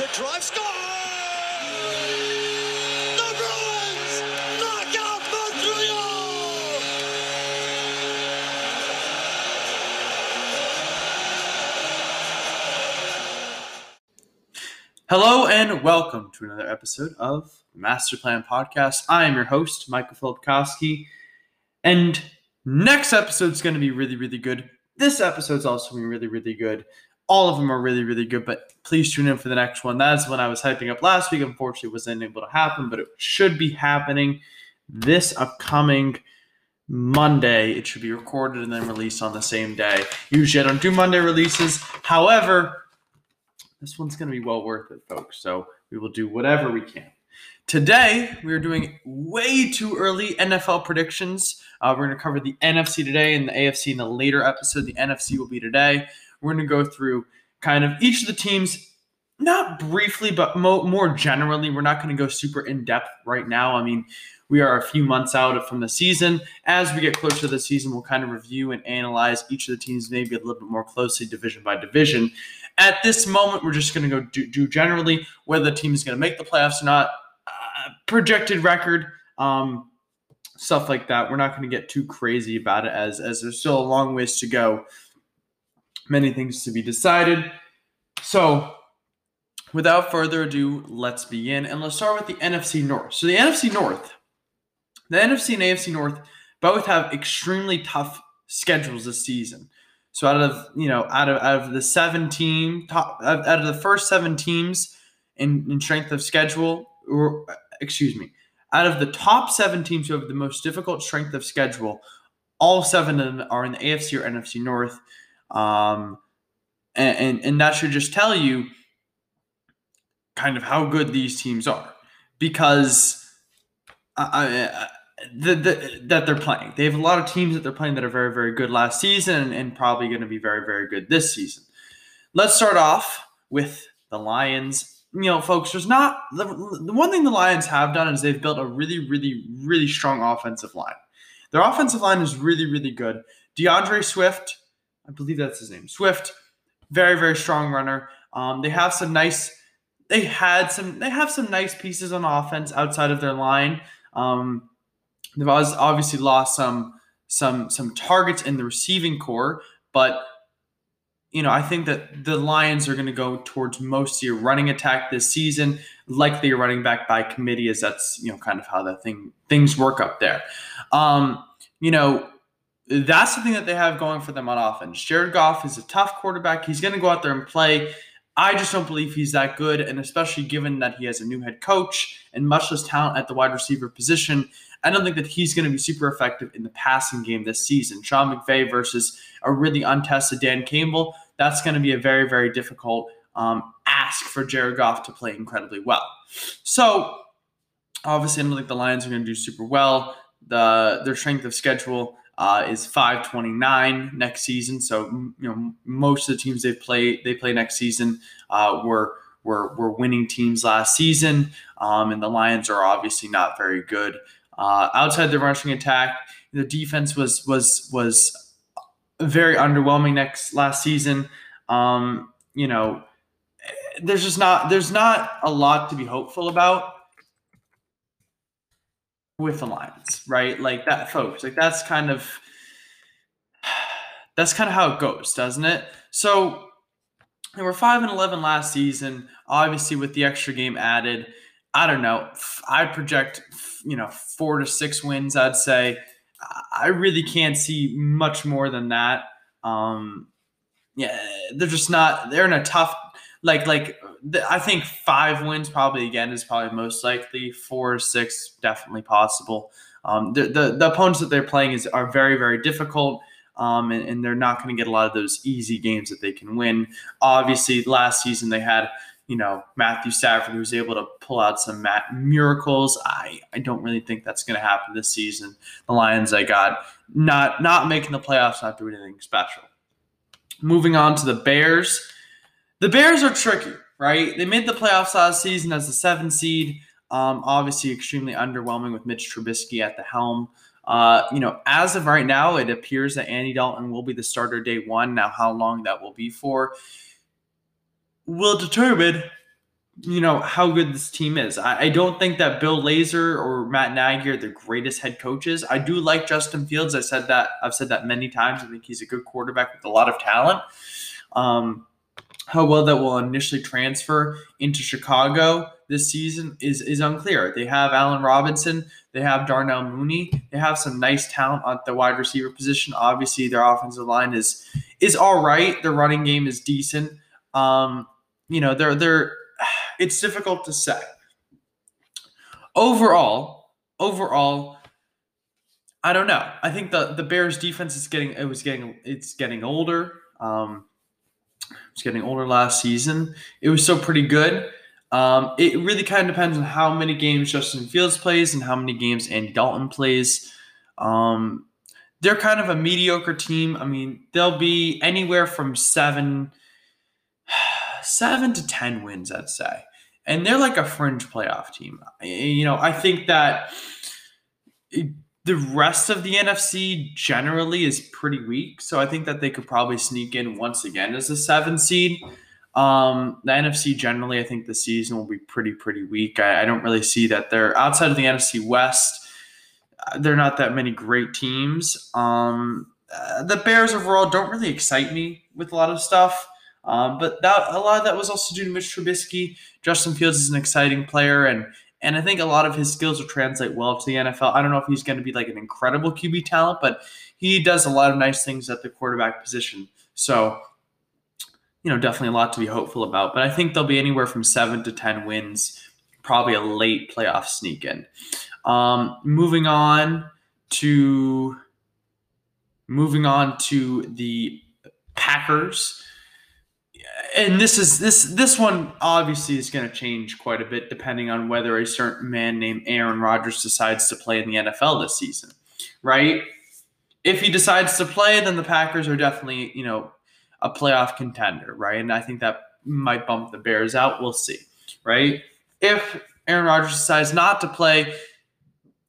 The drive score. The Bruins knock out Montreal. Hello and welcome to another episode of Master Plan Podcast. I am your host, Michael Filipkowski, and next episode's going to be really, really good. This episode's also going to be really, really good. All of them are really, really good, but please tune in for the next one. That's when I was hyping up last week. Unfortunately, wasn't able to happen, but it should be happening this upcoming Monday. It should be recorded and then released on the same day. Usually, I don't do Monday releases. However, this one's going to be well worth it, folks. So we will do whatever we can. Today, we are doing way too early NFL predictions. Uh, we're going to cover the NFC today and the AFC in a later episode. The NFC will be today. We're going to go through kind of each of the teams, not briefly, but mo- more generally. We're not going to go super in depth right now. I mean, we are a few months out from the season. As we get closer to the season, we'll kind of review and analyze each of the teams maybe a little bit more closely, division by division. At this moment, we're just going to go do, do generally whether the team is going to make the playoffs or not, uh, projected record, um, stuff like that. We're not going to get too crazy about it as as there's still a long ways to go. Many things to be decided. So, without further ado, let's begin and let's start with the NFC North. So the NFC North, the NFC and AFC North both have extremely tough schedules this season. So out of you know out of out of the seven team top out of the first seven teams in, in strength of schedule, or excuse me, out of the top seven teams who have the most difficult strength of schedule, all seven are in the AFC or NFC North, um, and, and and that should just tell you kind of how good these teams are because I, I, the, the, that they're playing. They have a lot of teams that they're playing that are very, very good last season and, and probably going to be very, very good this season. Let's start off with the Lions. You know, folks, there's not the, the one thing the Lions have done is they've built a really, really, really strong offensive line. Their offensive line is really, really good. DeAndre Swift, I believe that's his name. Swift, very, very strong runner. Um, they have some nice. They had some. They have some nice pieces on offense outside of their line. Um, They've obviously lost some some some targets in the receiving corps, but you know I think that the Lions are going to go towards most of your running attack this season, likely a running back by committee, as that's you know kind of how that thing things work up there. Um, you know that's the thing that they have going for them on offense. Jared Goff is a tough quarterback. He's going to go out there and play. I just don't believe he's that good, and especially given that he has a new head coach and much less talent at the wide receiver position, I don't think that he's going to be super effective in the passing game this season. Sean McVay versus a really untested Dan Campbell, that's going to be a very, very difficult um, ask for Jared Goff to play incredibly well. So, obviously, I don't think the Lions are going to do super well. The their strength of schedule uh, is 529 next season. So, you know, most of the teams they play they play next season uh, were were were winning teams last season, um, and the Lions are obviously not very good. Uh, outside the rushing attack, the defense was was was very underwhelming next last season. Um, you know, there's just not there's not a lot to be hopeful about with the Lions, right? Like that, folks. Like that's kind of that's kind of how it goes, doesn't it? So they were five and eleven last season. Obviously, with the extra game added, I don't know. I project, you know, four to six wins. I'd say. I- really can't see much more than that. Um, yeah, they're just not. They're in a tough. Like, like I think five wins probably again is probably most likely. Four or six definitely possible. Um, the, the the opponents that they're playing is are very very difficult. Um, and, and they're not going to get a lot of those easy games that they can win. Obviously, last season they had you know, Matthew Stafford, who was able to pull out some mat- miracles. I, I don't really think that's going to happen this season. The Lions, I got not not making the playoffs, not doing anything special. Moving on to the Bears. The Bears are tricky, right? They made the playoffs last season as the seven seed. Um, obviously, extremely underwhelming with Mitch Trubisky at the helm. Uh, you know, as of right now, it appears that Andy Dalton will be the starter day one. Now, how long that will be for will determine, you know, how good this team is. I, I don't think that Bill Lazor or Matt Nagy are the greatest head coaches. I do like Justin Fields. I said that I've said that many times. I think he's a good quarterback with a lot of talent. Um, how well that will initially transfer into Chicago this season is is unclear. They have Allen Robinson, they have Darnell Mooney, they have some nice talent at the wide receiver position. Obviously, their offensive line is is all right. Their running game is decent. Um, you know, they're they're it's difficult to say. Overall, overall, I don't know. I think the the Bears defense is getting it was getting it's getting older. Um was getting older last season. It was still pretty good. Um, it really kind of depends on how many games Justin Fields plays and how many games Andy Dalton plays. Um, they're kind of a mediocre team. I mean, they'll be anywhere from seven seven to 10 wins, I'd say. And they're like a fringe playoff team. You know, I think that the rest of the NFC generally is pretty weak. So I think that they could probably sneak in once again as a seven seed. Um, the NFC generally, I think the season will be pretty, pretty weak. I, I don't really see that they're outside of the NFC West. Uh, they're not that many great teams. Um, uh, the Bears overall don't really excite me with a lot of stuff. Um, but that a lot of that was also due to Mitch Trubisky. Justin Fields is an exciting player, and and I think a lot of his skills will translate well to the NFL. I don't know if he's going to be like an incredible QB talent, but he does a lot of nice things at the quarterback position. So, you know, definitely a lot to be hopeful about. But I think they'll be anywhere from seven to ten wins, probably a late playoff sneak in. Um, moving on to moving on to the Packers and hmm? this is this this one obviously is going to change quite a bit depending on whether a certain man named Aaron Rodgers decides to play in the NFL this season, right? If he decides to play, then the Packers are definitely you know a playoff contender, right? And I think that might bump the Bears out. We'll see, right? If Aaron Rodgers decides not to play,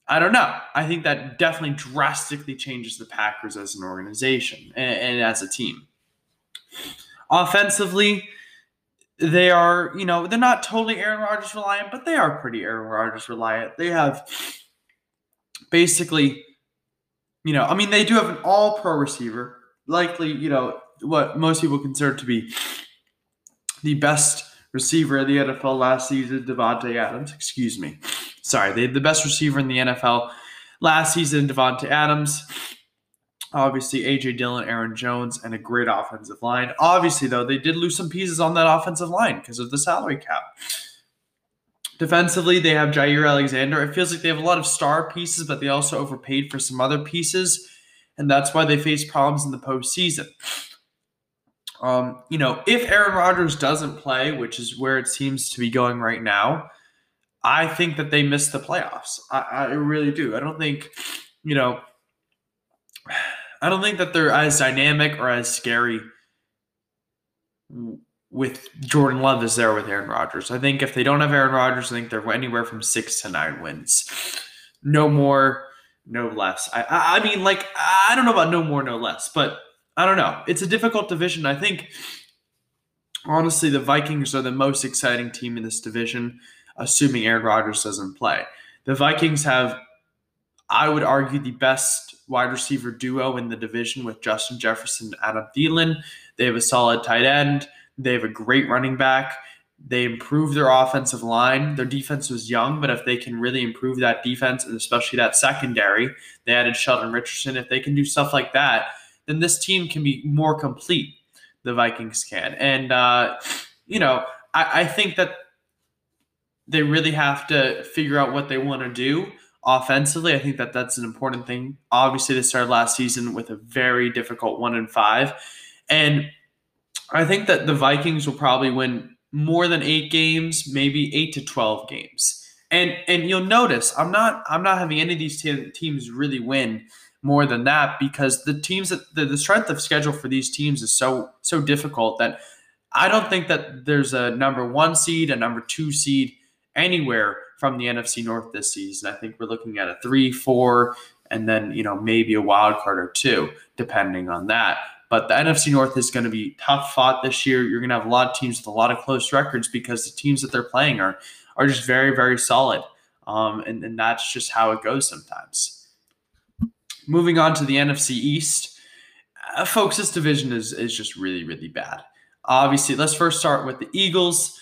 I don't know. I think that definitely drastically changes the Packers as an organization and, and as a team. Offensively, they are, you know, they're not totally Aaron Rodgers reliant, but they are pretty Aaron Rodgers reliant. They have basically, you know, I mean, they do have an all pro receiver, likely, you know, what most people consider to be the best receiver in the NFL last season, Davante Adams. Excuse me. Sorry, they the best receiver in the NFL last season, Davante Adams. Obviously, AJ Dillon, Aaron Jones, and a great offensive line. Obviously, though, they did lose some pieces on that offensive line because of the salary cap. Defensively, they have Jaire Alexander. It feels like they have a lot of star pieces, but they also overpaid for some other pieces, and that's why they face problems in the postseason. Um, you know, if Aaron Rodgers doesn't play, which is where it seems to be going right now, I think that they miss the playoffs. I, I really do. I don't think, you know, I don't think that they're as dynamic or as scary with Jordan Love as there with Aaron Rodgers. I think if they don't have Aaron Rodgers, I think they're anywhere from six to nine wins. No more, no less. I, I, I mean, like, I don't know about no more, no less, but I don't know. It's a difficult division. I think, honestly, the Vikings are the most exciting team in this division, assuming Aaron Rodgers doesn't play. The Vikings have, I would argue, the best wide receiver duo in the division with Justin Jefferson and Adam Thielen. They have a solid tight end. They have a great running back. They improved their offensive line. Their defense was young, but if they can really improve that defense and especially that secondary, they added Sheldon Richardson. If they can do stuff like that, then this team can be more complete. The Vikings can. And, uh, you know, I, I think that they really have to figure out what they want to do offensively. I think that that's an important thing. Obviously, they started last season with a very difficult one and five, and I think that the Vikings will probably win more than eight games, maybe eight to twelve games. And and you'll notice I'm not I'm not having any of these te- teams really win more than that because the teams that the, the strength of schedule for these teams is so so difficult that I don't think that there's a number one seed, a number two seed anywhere from the NFC North this season. I think we're looking at a three, four, and then you know maybe a wild card or two, depending on that. But the NFC North is going to be tough fought this year. You're going to have a lot of teams with a lot of close records because the teams that they're playing are are just very, very solid. Um, and, and that's just how it goes sometimes. Moving on to the NFC East, uh, folks, this division is is just really, really bad. Obviously, let's first start with the Eagles.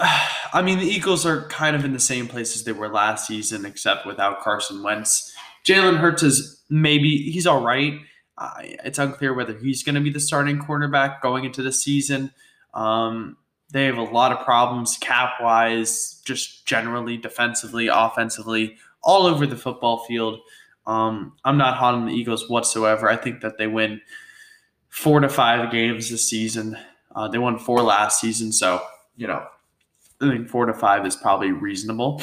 I mean, the Eagles are kind of in the same place as they were last season, except without Carson Wentz. Jalen Hurts is maybe he's all right. Uh, it's unclear whether he's going to be the starting cornerback going into the season. Um, they have a lot of problems cap wise, just generally defensively, offensively, all over the football field. Um, I'm not hot on the Eagles whatsoever. I think that they win four to five games this season. Uh, they won four last season, so you know I think four to five is probably reasonable.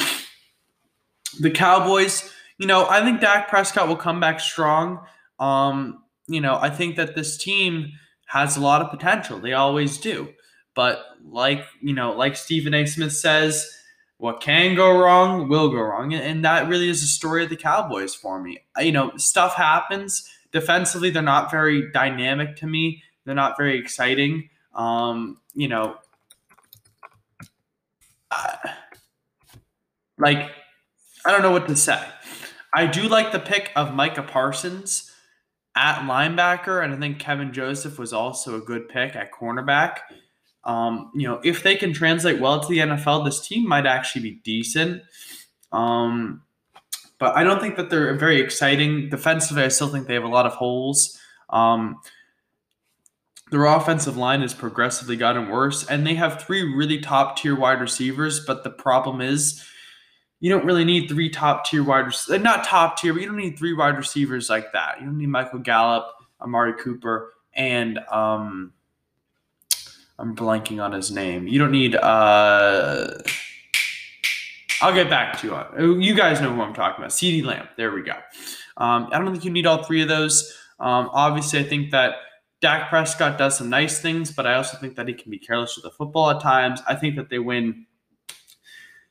The Cowboys, you know, I think Dak Prescott will come back strong. Um, you know, I think that this team has a lot of potential. They always do. But like, you know, like Stephen A. Smith says, what can go wrong will go wrong. And that really is the story of the Cowboys for me. You know, stuff happens. Defensively, they're not very dynamic to me. They're not very exciting. Um, you know, like I don't know what to say. I do like the pick of Micah Parsons at linebacker, and I think Kelvin Joseph was also a good pick at cornerback. Um, you know, if they can translate well to the NFL, this team might actually be decent. Um, but I don't think that they're very exciting. Defensively, I still think they have a lot of holes. Um, their offensive line has progressively gotten worse, and they have three really top tier wide receivers. But the problem is, you don't really need three top tier wide receivers. Not top tier, but you don't need three wide receivers like that. You don't need Michael Gallup, Amari Cooper, and um, I'm blanking on his name. You don't need. Uh, I'll get back to you on. You guys know who I'm talking about. CeeDee Lamb. There we go. Um, I don't think you need all three of those. Um, obviously, I think that Dak Prescott does some nice things, but I also think that he can be careless with the football at times. I think that they win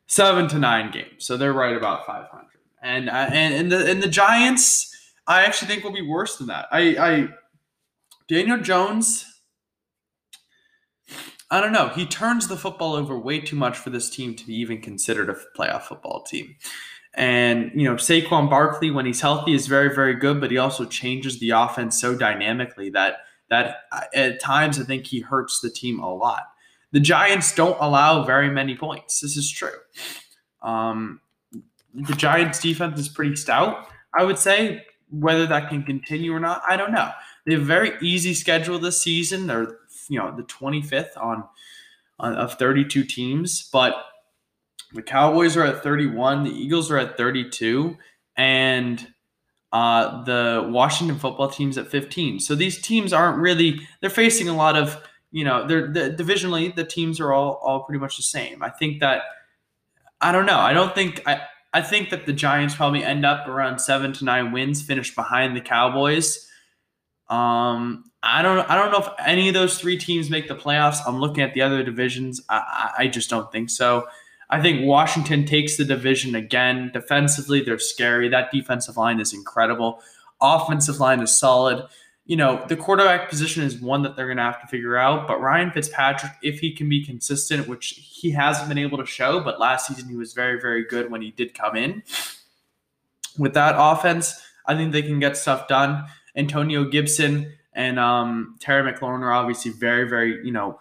seven to nine games, so they're right about 500. And uh, and and the and the Giants, I actually think will be worse than that. I I Daniel Jones. I don't know. He turns the football over way too much for this team to be even considered a playoff football team. And, you know, Saquon Barkley, when he's healthy, is very, very good, but he also changes the offense so dynamically that that uh, at times I think he hurts the team a lot. The Giants don't allow very many points. This is true. Um, the Giants' defense is pretty stout, I would say. Whether that can continue or not, I don't know. They have a very easy schedule this season. They're, you know, the 25th on, on of 32 teams, but the Cowboys are at 31, the Eagles are at 32, and uh, the Washington football team's at 15. So these teams aren't really they're facing a lot of you know they're the, divisionally the teams are all all pretty much the same. I think that I don't know. I don't think I I think that the Giants probably end up around seven to nine wins, finish behind the Cowboys. Um, I don't I don't know if any of those three teams make the playoffs. I'm looking at the other divisions. I, I just don't think so. I think Washington takes the division again. Defensively, they're scary. That defensive line is incredible. Offensive line is solid. You know, the quarterback position is one that they're going to have to figure out. But Ryan Fitzpatrick, if he can be consistent, which he hasn't been able to show, but last season he was very, very good when he did come in. With that offense, I think they can get stuff done. Antonio Gibson and um, Terry McLaurin are obviously very, very, you know,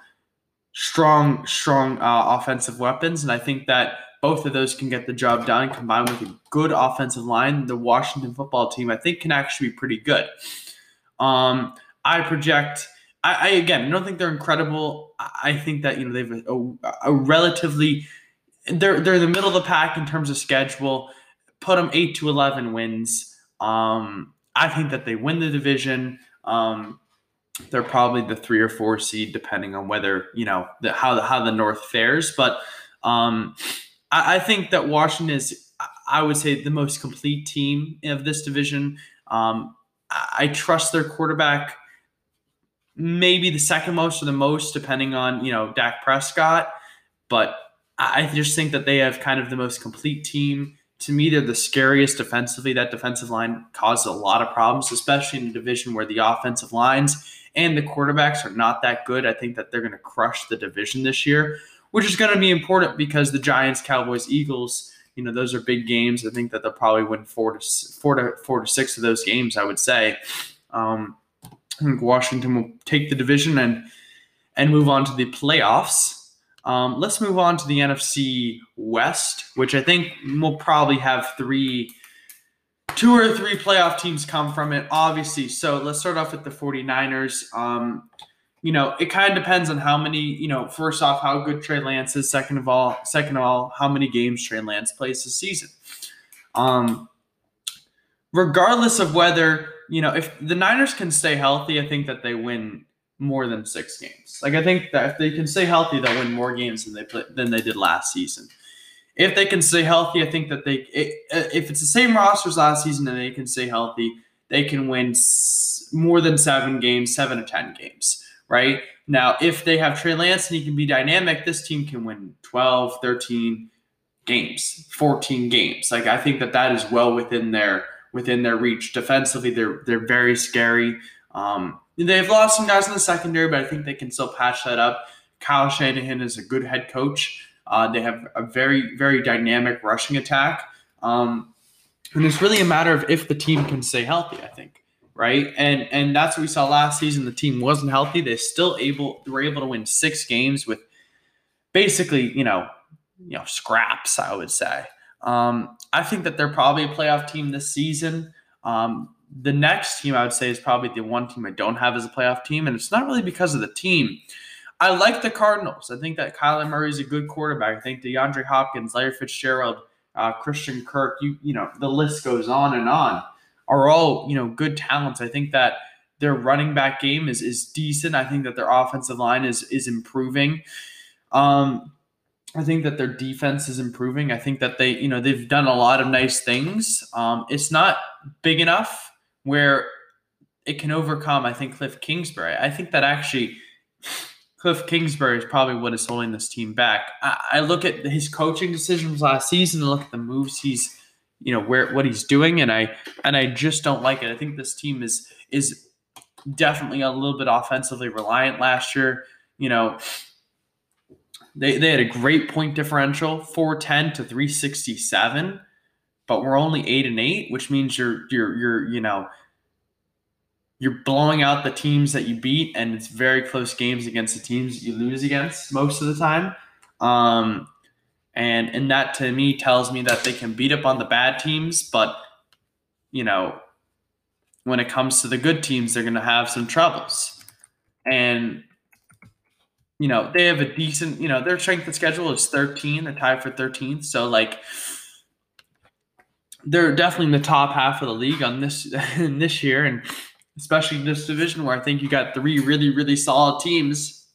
strong, strong uh, offensive weapons, and I think that both of those can get the job done. Combined with a good offensive line, the Washington football team I think can actually be pretty good. Um, I project. I, I again, I don't think they're incredible. I think that you know they've a, a relatively they're they're in the middle of the pack in terms of schedule. put them eight to eleven wins. Um, I think that they win the division. Um, they're probably the three or four seed, depending on whether you know the, how the, how the North fares. But um, I, I think that Washington is, I would say, the most complete team of this division. Um, I, I trust their quarterback, maybe the second most or the most, depending on you know Dak Prescott. But I just think that they have kind of the most complete team. To me, they're the scariest defensively. That defensive line causes a lot of problems, especially in a division where the offensive lines and the quarterbacks are not that good. I think that they're going to crush the division this year, which is going to be important because the Giants, Cowboys, Eagles, you know, those are big games. I think that they'll probably win four to four to four to six of those games. I would say. Um, I think Washington will take the division and and move on to the playoffs. Um, let's move on to the NFC West, which I think will probably have three, two or three playoff teams come from it, obviously. So let's start off with the 49ers. Um, you know, it kind of depends on how many, you know, first off, how good Trey Lance is. Second of all, second of all, how many games Trey Lance plays this season. Um, regardless of whether, you know, if the Niners can stay healthy, I think that they win more than six games. Like I think that if they can stay healthy, they'll win more games than they play, than they did last season. If they can stay healthy, I think that they it, if it's the same roster as last season and they can stay healthy, they can win more than seven games, seven to ten games. Right now, if they have Trey Lance and he can be dynamic, this team can win 12, 13 games, 14 games. Like I think that that is well within their within their reach. Defensively, they're they're very scary. Um, They've lost some guys in the secondary, but I think they can still patch that up. Kyle Shanahan is a good head coach. Uh, they have a very, very dynamic rushing attack. Um, and it's really a matter of if the team can stay healthy, I think. Right. And and that's what we saw last season. The team wasn't healthy. They still able were able to win six games with basically, you know, you know, scraps, I would say. Um, I think that they're probably a playoff team this season. Um, the next team I would say is probably the one team I don't have as a playoff team, and it's not really because of the team. I like the Cardinals. I think that Kyler Murray is a good quarterback. I think DeAndre Hopkins, Larry Fitzgerald, uh, Christian Kirk, you you know the list goes on and on, are all you know good talents. I think that their running back game is is decent. I think that their offensive line is is improving. Um, I think that their defense is improving. I think that they you know they've done a lot of nice things. Um, it's not big enough where it can overcome, I think, Cliff Kingsbury. I think that actually Cliff Kingsbury is probably what is holding this team back. I, I look at his coaching decisions last season and look at the moves he's, you know, where what he's doing, and I and I just don't like it. I think this team is is definitely a little bit offensively reliant last year. You know, they, they had a great point differential, 410 to 367 but we're only eight and eight, which means you're you're you're you know you're blowing out the teams that you beat, and it's very close games against the teams that you lose against most of the time. Um, and and that to me tells me that they can beat up on the bad teams, but you know when it comes to the good teams, they're going to have some troubles. And you know they have a decent, you know, their strength of schedule is 13, they're tied for 13th, so like they're definitely in the top half of the league on this in this year, and especially in this division where I think you got three really really solid teams.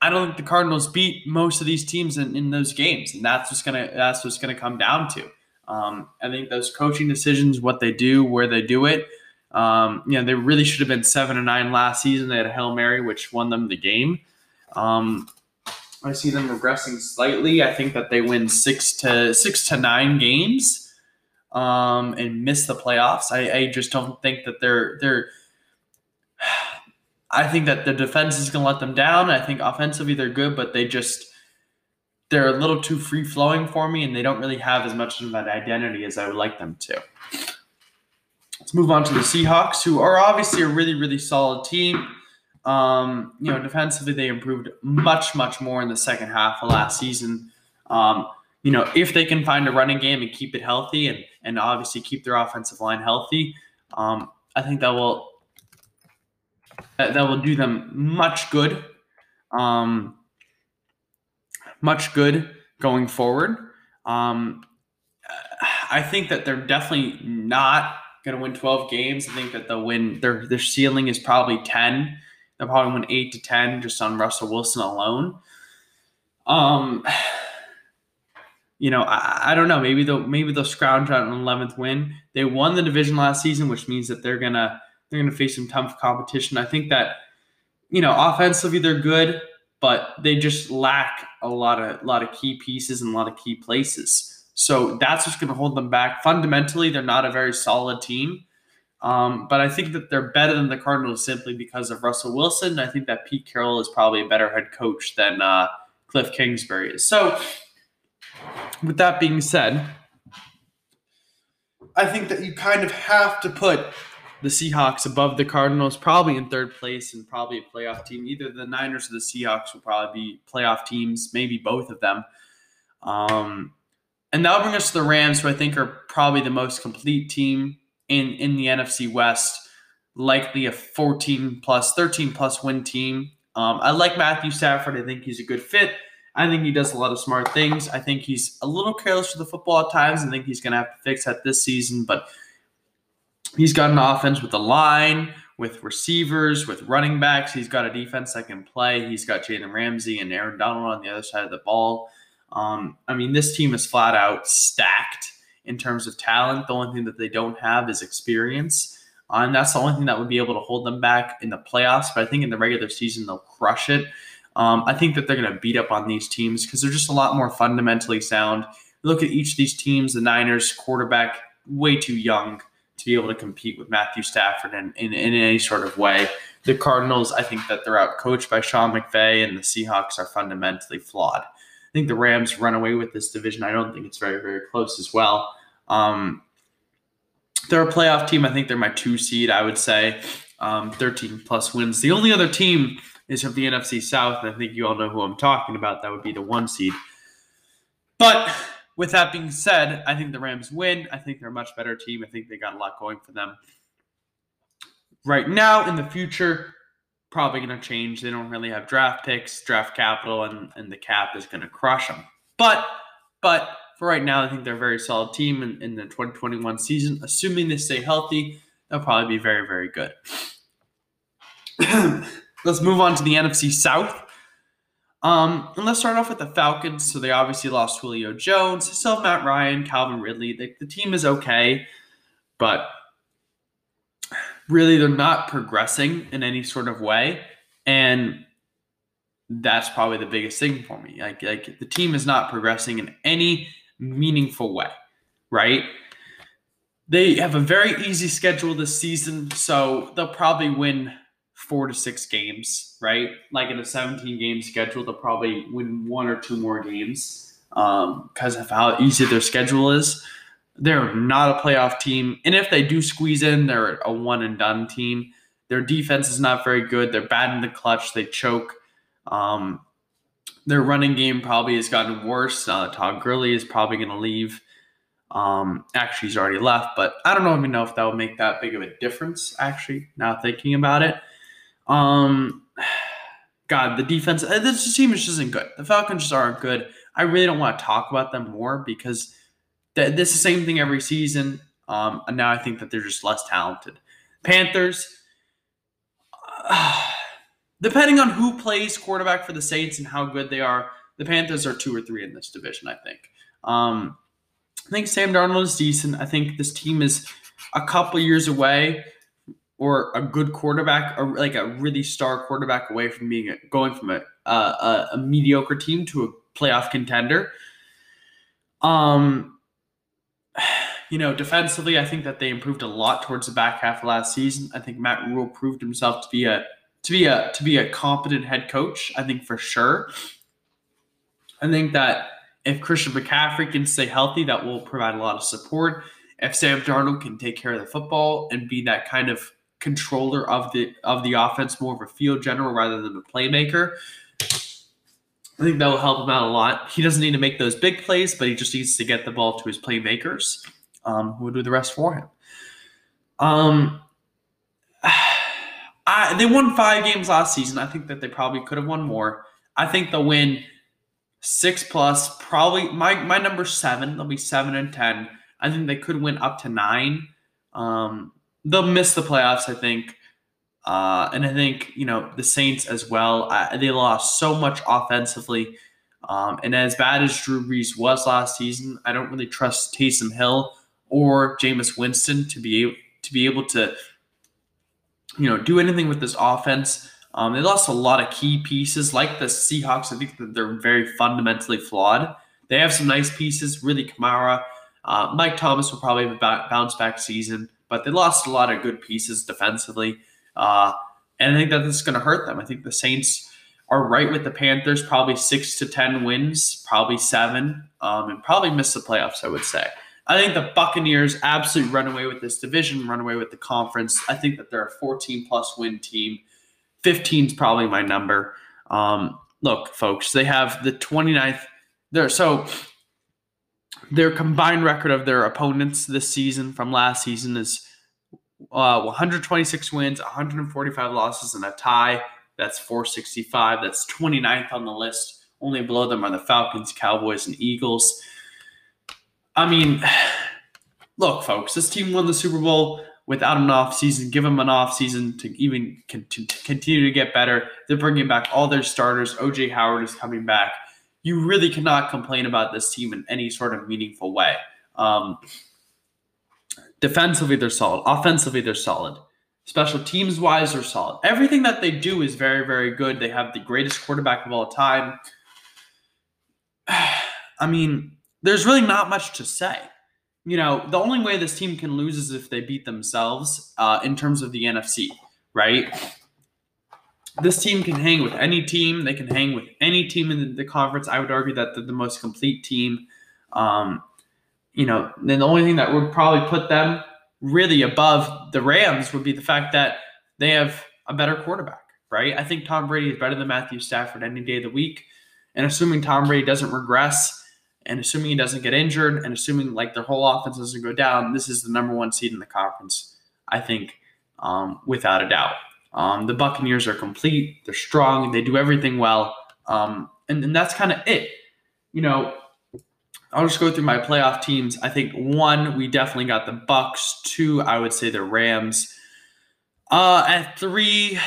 I don't think the Cardinals beat most of these teams in, in those games, and that's just gonna that's what's gonna come down to. Um, I think those coaching decisions, what they do, where they do it. Um, you know, they really should have been seven and nine last season. They had a hail mary, which won them the game. Um, I see them regressing slightly. I think that they win six to six to nine games um, and miss the playoffs. I, I just don't think that they're they're. I think that the defense is going to let them down. I think offensively they're good, but they just they're a little too free flowing for me, and they don't really have as much of that identity as I would like them to. Let's move on to the Seahawks, who are obviously a really really solid team. Um, you know, defensively they improved much, much more in the second half of last season. Um, you know, if they can find a running game and keep it healthy, and and obviously keep their offensive line healthy, um, I think that will that, that will do them much good, um, much good going forward. Um, I think that they're definitely not going to win 12 games. I think that they'll win. Their their ceiling is probably 10. They'll probably win eight to 10 just on Russell Wilson alone. Um, you know, I, I don't know. Maybe they'll maybe they'll scrounge out an 11th win. They won the division last season, which means that they're gonna they're gonna face some tough competition. I think that you know offensively they're good, but they just lack a lot of lot of key pieces and a lot of key places. So that's what's to hold them back. Fundamentally, they're not a very solid team. Um, but I think that they're better than the Cardinals simply because of Russell Wilson. I think that Pete Carroll is probably a better head coach than uh, Cliff Kingsbury is. So, with that being said, I think that you kind of have to put the Seahawks above the Cardinals, probably in third place and probably a playoff team. Either the Niners or the Seahawks will probably be playoff teams, maybe both of them. Um, and that'll bring us to the Rams, who I think are probably the most complete team in, in the NFC West, likely a 14 plus, 13 plus win team. Um, I like Matthew Stafford. I think he's a good fit. I think he does a lot of smart things. I think he's a little careless with the football at times. I think he's going to have to fix that this season, but he's got an offense with the line, with receivers, with running backs. He's got a defense that can play. He's got Jalen Ramsey and Aaron Donald on the other side of the ball. Um, I mean, this team is flat out stacked in terms of talent. The only thing that they don't have is experience. Uh, and that's the only thing that would be able to hold them back in the playoffs. But I think in the regular season, they'll crush it. Um, I think that they're going to beat up on these teams because they're just a lot more fundamentally sound. Look at each of these teams. The Niners quarterback, way too young to be able to compete with Matthew Stafford in, in, in any sort of way. The Cardinals, I think that they're out coached by Sean McVay, and the Seahawks are fundamentally flawed. I think the Rams run away with this division. I don't think it's very, very close as well. Um, they're a playoff team. I think they're my two seed, I would say. Um, 13 plus wins. The only other team is from the NFC South, and I think you all know who I'm talking about. That would be the one seed. But with that being said, I think the Rams win. I think they're a much better team. I think they got a lot going for them. Right now, in the future, probably going to change. They don't really have draft picks, draft capital, and, and the cap is going to crush them. But but for right now, I think they're a very solid team in, in the 2021 season. Assuming they stay healthy, they'll probably be very, very good. let's move on to the NFC South. Um, and let's start off with the Falcons. So they obviously lost Julio Jones, still have Matt Ryan, Calvin Ridley. The, the team is okay, but really they're not progressing in any sort of way. And that's probably the biggest thing for me. Like, like the team is not progressing in any meaningful way, right? They have a very easy schedule this season, so they'll probably win four to six games, right? Like in a 17 game schedule, they'll probably win one or two more games Um because um, of how easy their schedule is. They're not a playoff team. And if they do squeeze in, they're a one and done team. Their defense is not very good. They're bad in the clutch. They choke. Um, their running game probably has gotten worse. Uh, Todd Gurley is probably going to leave. Um, actually, he's already left, but I don't even know if that will make that big of a difference. Actually, now thinking about it, um, God, the defense. Uh, this team is just isn't good. The Falcons just aren't good. I really don't want to talk about them more because th- this is the same thing every season. Um, and now I think that they're just less talented. Panthers. Uh, depending on who plays quarterback for the Saints and how good they are, the Panthers are two or three in this division, I think. Um, I think Sam Darnold is decent. I think this team is a couple years away or a good quarterback, or like a really star quarterback away from being a, going from a, a, a mediocre team to a playoff contender. Um, you know, defensively, I think that they improved a lot towards the back half of last season. I think Matt Rhule proved himself to be a to be a to be a competent head coach. I think for sure. I think that if Christian McCaffrey can stay healthy, that will provide a lot of support. If Sam Darnold can take care of the football and be that kind of controller of the of the offense, more of a field general rather than a playmaker, I think that will help him out a lot. He doesn't need to make those big plays, but he just needs to get the ball to his playmakers, um, who will do the rest for him. Um, I, they won five games last season. I think that they probably could have won more. I think they'll win six plus, probably my my number seven. They'll be seven and ten. I think they could win up to nine. Um, they'll miss the playoffs, I think. Uh, and I think, you know, the Saints as well. I, they lost so much offensively. Um, and as bad as Drew Brees was last season, I don't really trust Taysom Hill or Jameis Winston to be to be able to, you know, do anything with this offense. Um, they lost a lot of key pieces, like the Seahawks. I think that they're very fundamentally flawed. They have some nice pieces, really Kamara. Uh, Mike Thomas will probably have a bounce back season, but they lost a lot of good pieces defensively. Uh, and I think that this is going to hurt them. I think the Saints are right with the Panthers, probably six to 10 wins, probably seven, um, and probably miss the playoffs, I would say. I think the Buccaneers absolutely run away with this division, run away with the conference. I think that they're a 14 plus win team. 15 is probably my number. Um, look, folks, they have the 29th. There, so their combined record of their opponents this season from last season is uh, 126 wins, 145 losses, and a tie. That's 465. That's 29th on the list. Only below them are the Falcons, Cowboys, and Eagles. I mean, look, folks, this team won the Super Bowl without an off season. Give them an off season to even con- to continue to get better. They're bringing back all their starters. OJ Howard is coming back. You really cannot complain about this team in any sort of meaningful way. Um, defensively, they're solid. Offensively, they're solid. Special teams wise, they're solid. Everything that they do is very, very good. They have the greatest quarterback of all time. I mean, there's really not much to say. You know, the only way this team can lose is if they beat themselves uh, in terms of the NFC, right? This team can hang with any team. They can hang with any team in the, the conference. I would argue that they're the most complete team. Um, you know, then the only thing that would probably put them really above the Rams would be the fact that they have a better quarterback, right? I think Tom Brady is better than Matthew Stafford any day of the week. And assuming Tom Brady doesn't regress, and assuming he doesn't get injured and assuming like their whole offense doesn't go down, this is the number one seed in the conference, I think, um, without a doubt. Um, the Buccaneers are complete, they're strong, they do everything well. Um, and, and that's kind of it. You know, I'll just go through my playoff teams. I think one, we definitely got the Bucs. Two, I would say the Rams. Uh, at three,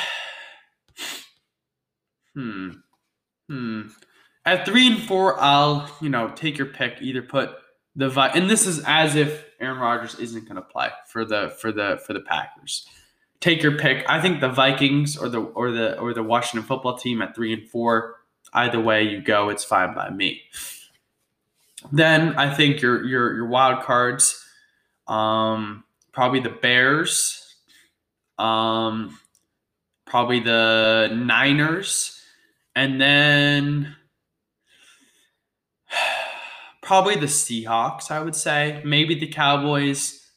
hmm, hmm. At three and four, I'll you know take your pick. Either put the and this is as if Aaron Rodgers isn't going to play for the for the for the Packers. Take your pick. I think the Vikings or the or the or the Washington football team at three and four. Either way you go, it's fine by me. Then I think your your your wild cards, um, probably the Bears, um, probably the Niners, and then probably the Seahawks, I would say. Maybe the Cowboys,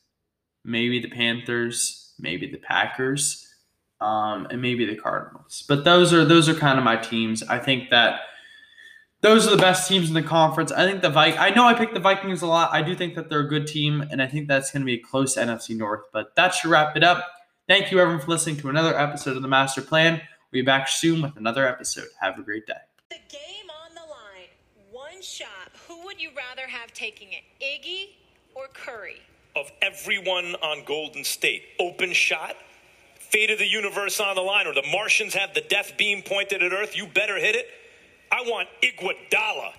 maybe the Panthers, maybe the Packers, um, and maybe the Cardinals. But those are those are kind of my teams. I think that those are the best teams in the conference. I think the Vi- I know I picked the Vikings a lot. I do think that they're a good team, and I think that's going to be a close NFC North. But that should wrap it up. Thank you, everyone, for listening to another episode of the Master Plan. We'll be back soon with another episode. Have a great day. The game on the line. One shot. Who would you rather have taking it? Iggy or Curry? Of everyone on Golden State, open shot, fate of the universe on the line, or the Martians have the death beam pointed at Earth, you better hit it. I want Iguodala.